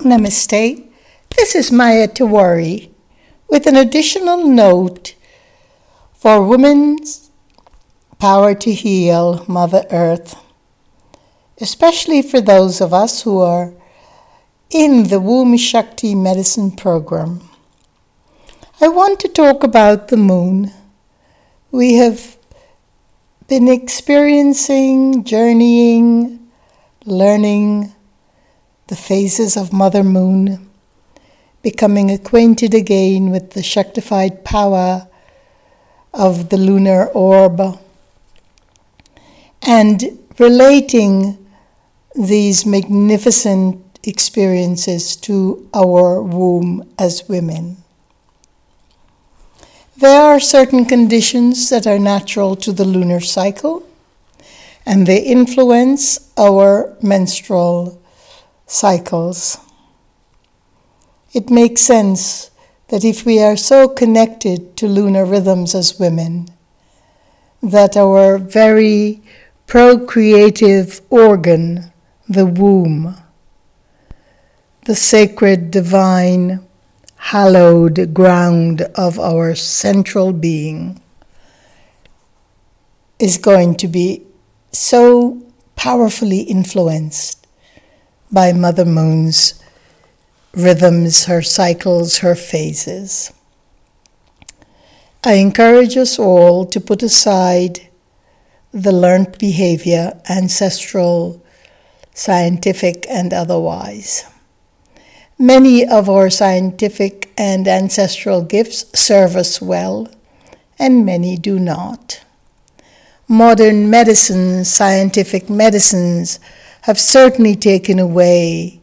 Namaste. This is Maya Tiwari with an additional note for women's power to heal Mother Earth, especially for those of us who are in the Womb Shakti medicine program. I want to talk about the moon. We have been experiencing, journeying, learning the phases of Mother Moon, becoming acquainted again with the Shaktified power of the lunar orb, and relating these magnificent experiences to our womb as women. There are certain conditions that are natural to the lunar cycle, and they influence our menstrual cycles. It makes sense that if we are so connected to lunar rhythms as women, that our very procreative organ, the womb, the sacred, divine, hallowed ground of our central being, is going to be so powerfully influenced by Mother Moon's rhythms, her cycles, her phases. I encourage us all to put aside the learned behavior, ancestral, scientific, and otherwise. Many of our scientific and ancestral gifts serve us well, and many do not. Modern medicine, scientific medicines, have certainly taken away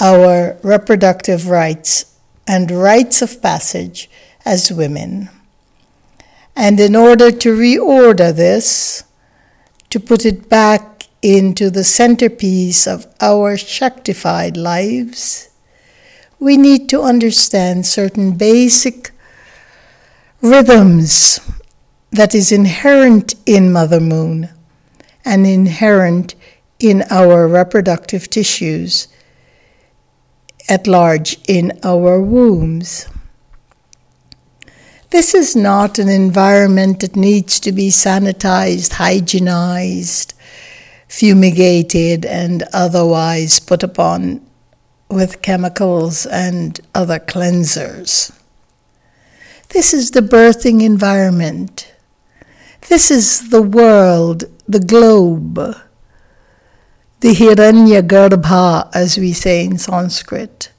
our reproductive rights and rites of passage as women. And in order to reorder this, to put it back into the centerpiece of our Shaktified lives, we need to understand certain basic rhythms that is inherent in Mother Moon and inherent in our reproductive tissues at large in our wombs. This is not an environment that needs to be sanitized, hygienized, fumigated, and otherwise put upon with chemicals and other cleansers. This is the birthing environment. This is the world, the globe the Hiranyagarbha, as we say in Sanskrit,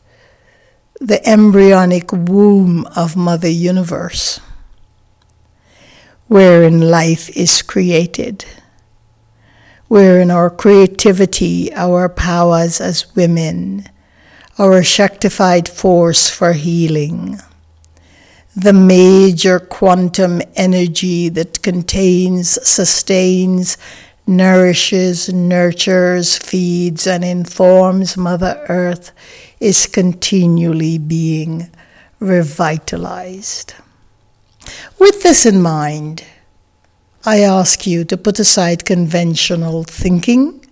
the embryonic womb of Mother Universe, wherein life is created, wherein our creativity, our powers as women, our Shaktified force for healing, the major quantum energy that contains, sustains, nourishes, nurtures, feeds, and informs Mother Earth is continually being revitalized. With this in mind, I ask you to put aside conventional thinking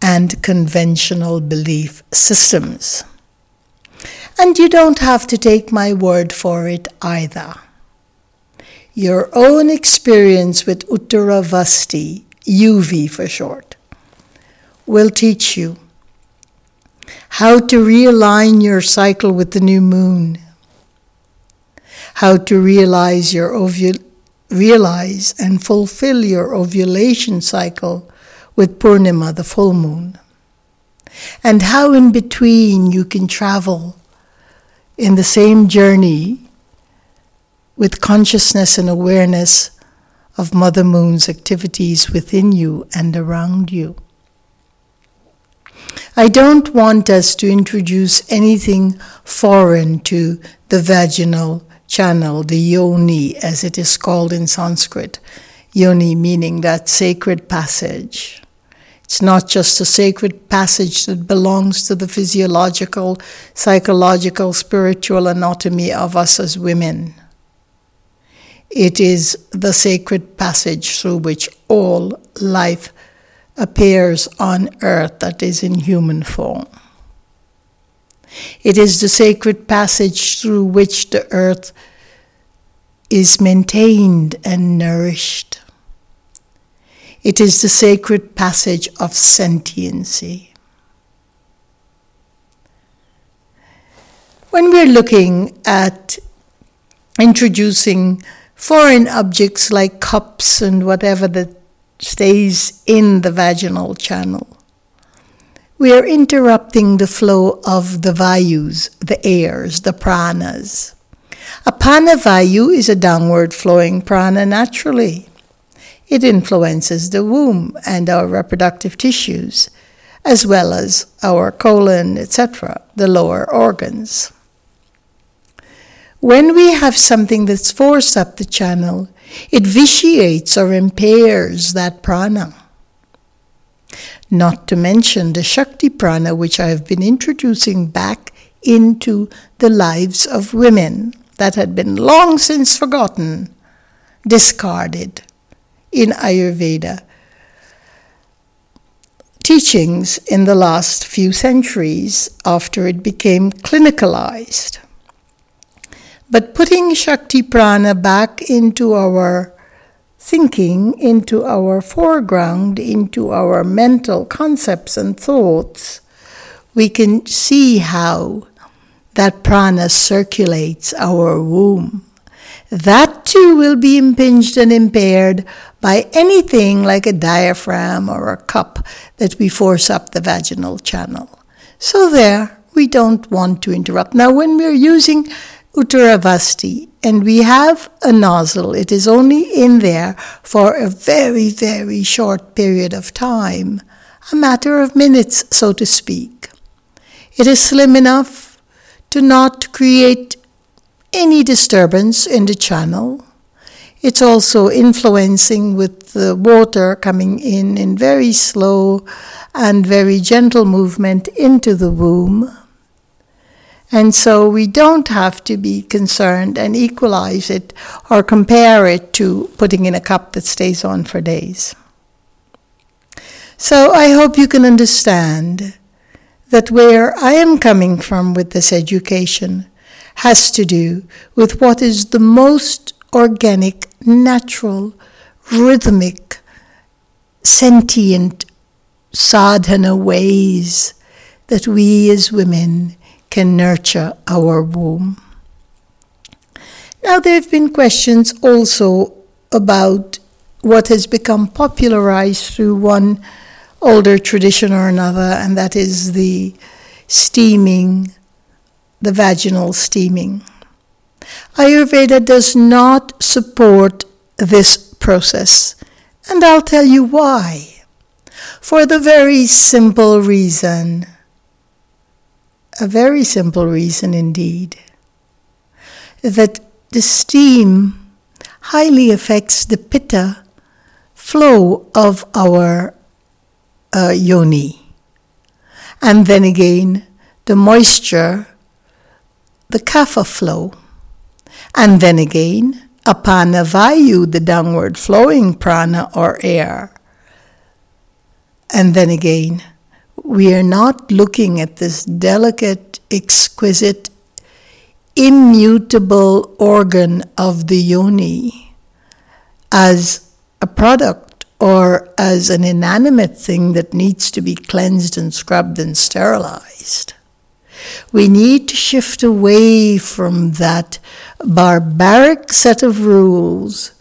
and conventional belief systems. And you don't have to take my word for it either. Your own experience with Uttaravasti UV for short, will teach you how to realign your cycle with the new moon, how to realize your ovul- realize and fulfill your ovulation cycle with Purnima, the full moon, and how in between you can travel in the same journey with consciousness and awareness of Mother Moon's activities within you and around you. I don't want us to introduce anything foreign to the vaginal channel, the yoni, as it is called in Sanskrit. Yoni meaning that sacred passage. It's not just a sacred passage that belongs to the physiological, psychological, spiritual anatomy of us as women. It is the sacred passage through which all life appears on earth that is in human form. It is the sacred passage through which the earth is maintained and nourished. It is the sacred passage of sentiency. When we're looking at introducing foreign objects like cups and whatever that stays in the vaginal channel, we are interrupting the flow of the vayus, the airs, the pranas. Apana vayu is a downward flowing prana naturally. It influences the womb and our reproductive tissues, as well as our colon, etc., the lower organs. When we have something that's forced up the channel, it vitiates or impairs that prana. Not to mention the Shakti prana, which I have been introducing back into the lives of women that had been long since forgotten, discarded in Ayurveda teachings in the last few centuries after it became clinicalized. But putting Shakti Prana back into our thinking, into our foreground, into our mental concepts and thoughts, we can see how that prana circulates our womb. That too will be impinged and impaired by anything like a diaphragm or a cup that we force up the vaginal channel. So, there, we don't want to interrupt. Now, when we're using Uttaravasti and we have a nozzle, it is only in there for a very, very short period of time, a matter of minutes, so to speak. It is slim enough to not create any disturbance in the channel. It's also influencing with the water coming in in very slow and very gentle movement into the womb. And so we don't have to be concerned and equalize it or compare it to putting in a cup that stays on for days. So I hope you can understand that where I am coming from with this education has to do with what is the most organic, natural, rhythmic, sentient sadhana ways that we as women can nurture our womb. Now, there have been questions also about what has become popularized through one older tradition or another, and that is the steaming, the vaginal steaming. Ayurveda does not support this process, and I'll tell you why. For the very simple reason a very simple reason indeed that the steam highly affects the pitta flow of our uh, yoni. And then again, the moisture, the kapha flow. And then again, apana vayu, the downward flowing prana or air. And then again, we are not looking at this delicate, exquisite, immutable organ of the yoni as a product or as an inanimate thing that needs to be cleansed and scrubbed and sterilized. We need to shift away from that barbaric set of rules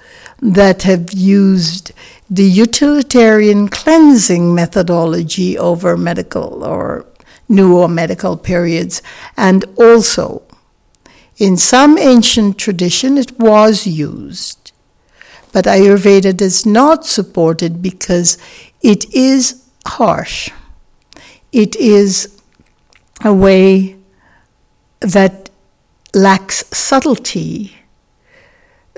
that have used the utilitarian cleansing methodology over medical or newer medical periods, and also in some ancient tradition it was used. But Ayurveda does not support it because it is harsh. It is a way that lacks subtlety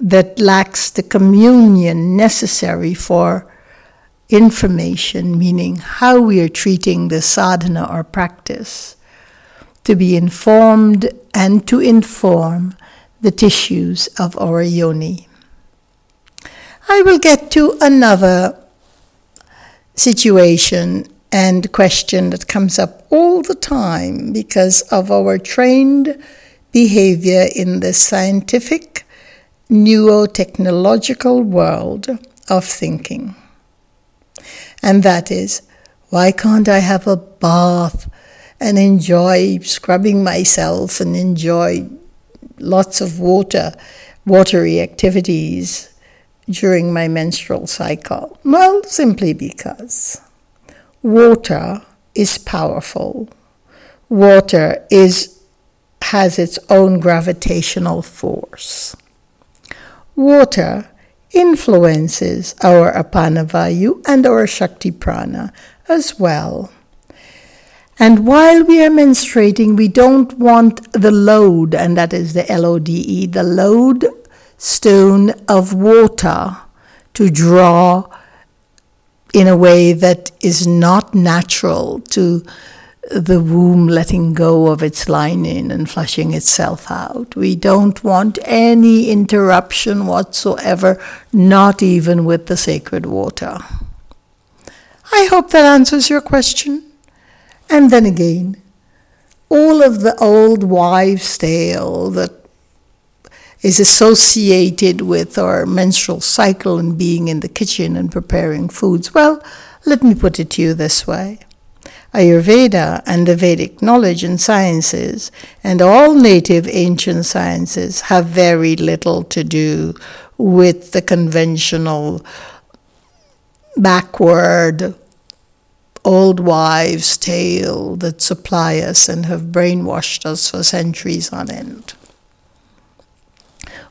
that lacks the communion necessary for information, meaning how we are treating the sadhana or practice, to be informed and to inform the tissues of our yoni. I will get to another situation and question that comes up all the time because of our trained behavior in the scientific, neurotechnological world of thinking. And that is, why can't I have a bath and enjoy scrubbing myself and enjoy lots of water, watery activities during my menstrual cycle? Well, simply because water is powerful. Water is has its own gravitational force. Water influences our apana vayu and our shakti prana as well. And while we are menstruating, we don't want the load, and that is the L O D E, the load stone of water to draw in a way that is not natural to the womb letting go of its lining and flushing itself out. We don't want any interruption whatsoever, not even with the sacred water. I hope that answers your question. And then again, all of the old wives' tale that is associated with our menstrual cycle and being in the kitchen and preparing foods. Well, let me put it to you this way. Ayurveda and the Vedic knowledge and sciences and all native ancient sciences have very little to do with the conventional backward old wives' tale that supply us and have brainwashed us for centuries on end.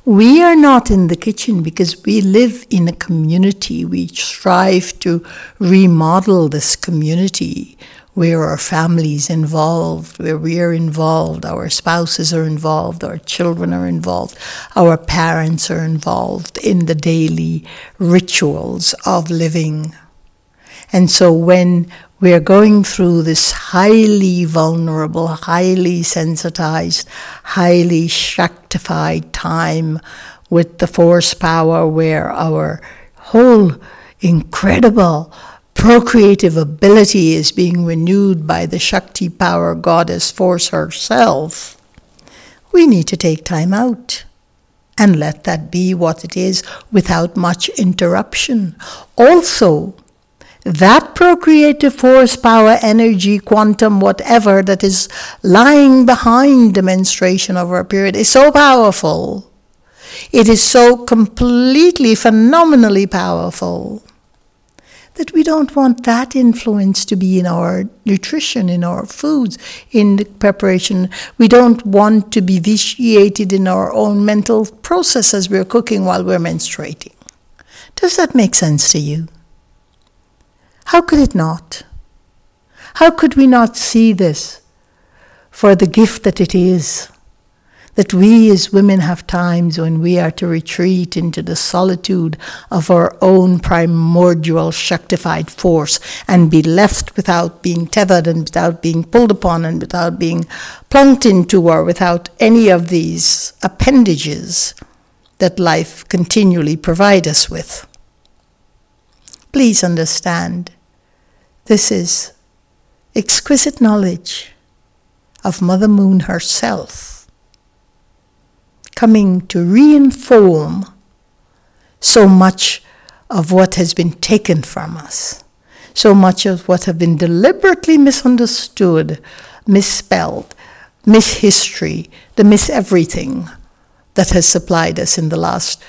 We are not in the kitchen because we live in a community. We strive to remodel this community where our families involved, where we are involved, our spouses are involved, our children are involved, our parents are involved in the daily rituals of living. And so when we're going through this highly vulnerable, highly sensitized, highly shaktified time with the force power where our whole incredible procreative ability is being renewed by the Shakti power goddess force herself, we need to take time out and let that be what it is without much interruption. Also, that procreative force, power, energy, quantum, whatever that is lying behind the menstruation of our period is so powerful. It is so completely, phenomenally powerful that we don't want that influence to be in our nutrition, in our foods, in the preparation. We don't want to be vitiated in our own mental process as we're cooking while we're menstruating. Does that make sense to you? How could it not? How could we not see this for the gift that it is? That we as women have times when we are to retreat into the solitude of our own primordial Shaktified force and be left without being tethered and without being pulled upon and without being plunked into or without any of these appendages that life continually provides us with. Please understand, this is exquisite knowledge of Mother Moon herself coming to reinform so much of what has been taken from us, so much of what have been deliberately misunderstood, misspelled, mishistory, the miss everything that has supplied us in the last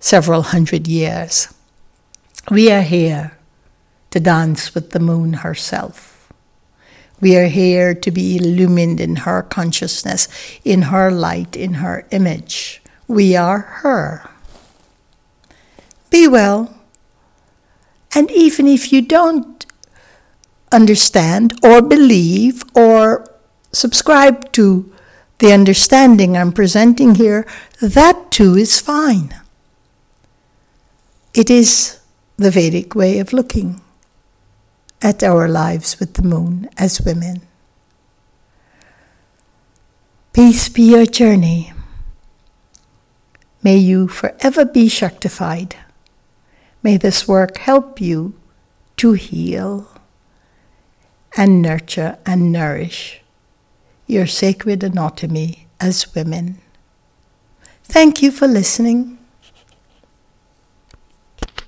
several hundred years. We are here to dance with the moon herself. We are here to be illumined in her consciousness, in her light, in her image. We are her. Be well. And even if you don't understand or believe or subscribe to the understanding I'm presenting here, that too is fine. It is the Vedic way of looking at our lives with the moon as women. Peace be your journey. May you forever be Shaktified. May this work help you to heal. and nurture and nourish your sacred anatomy as women. Thank you for listening.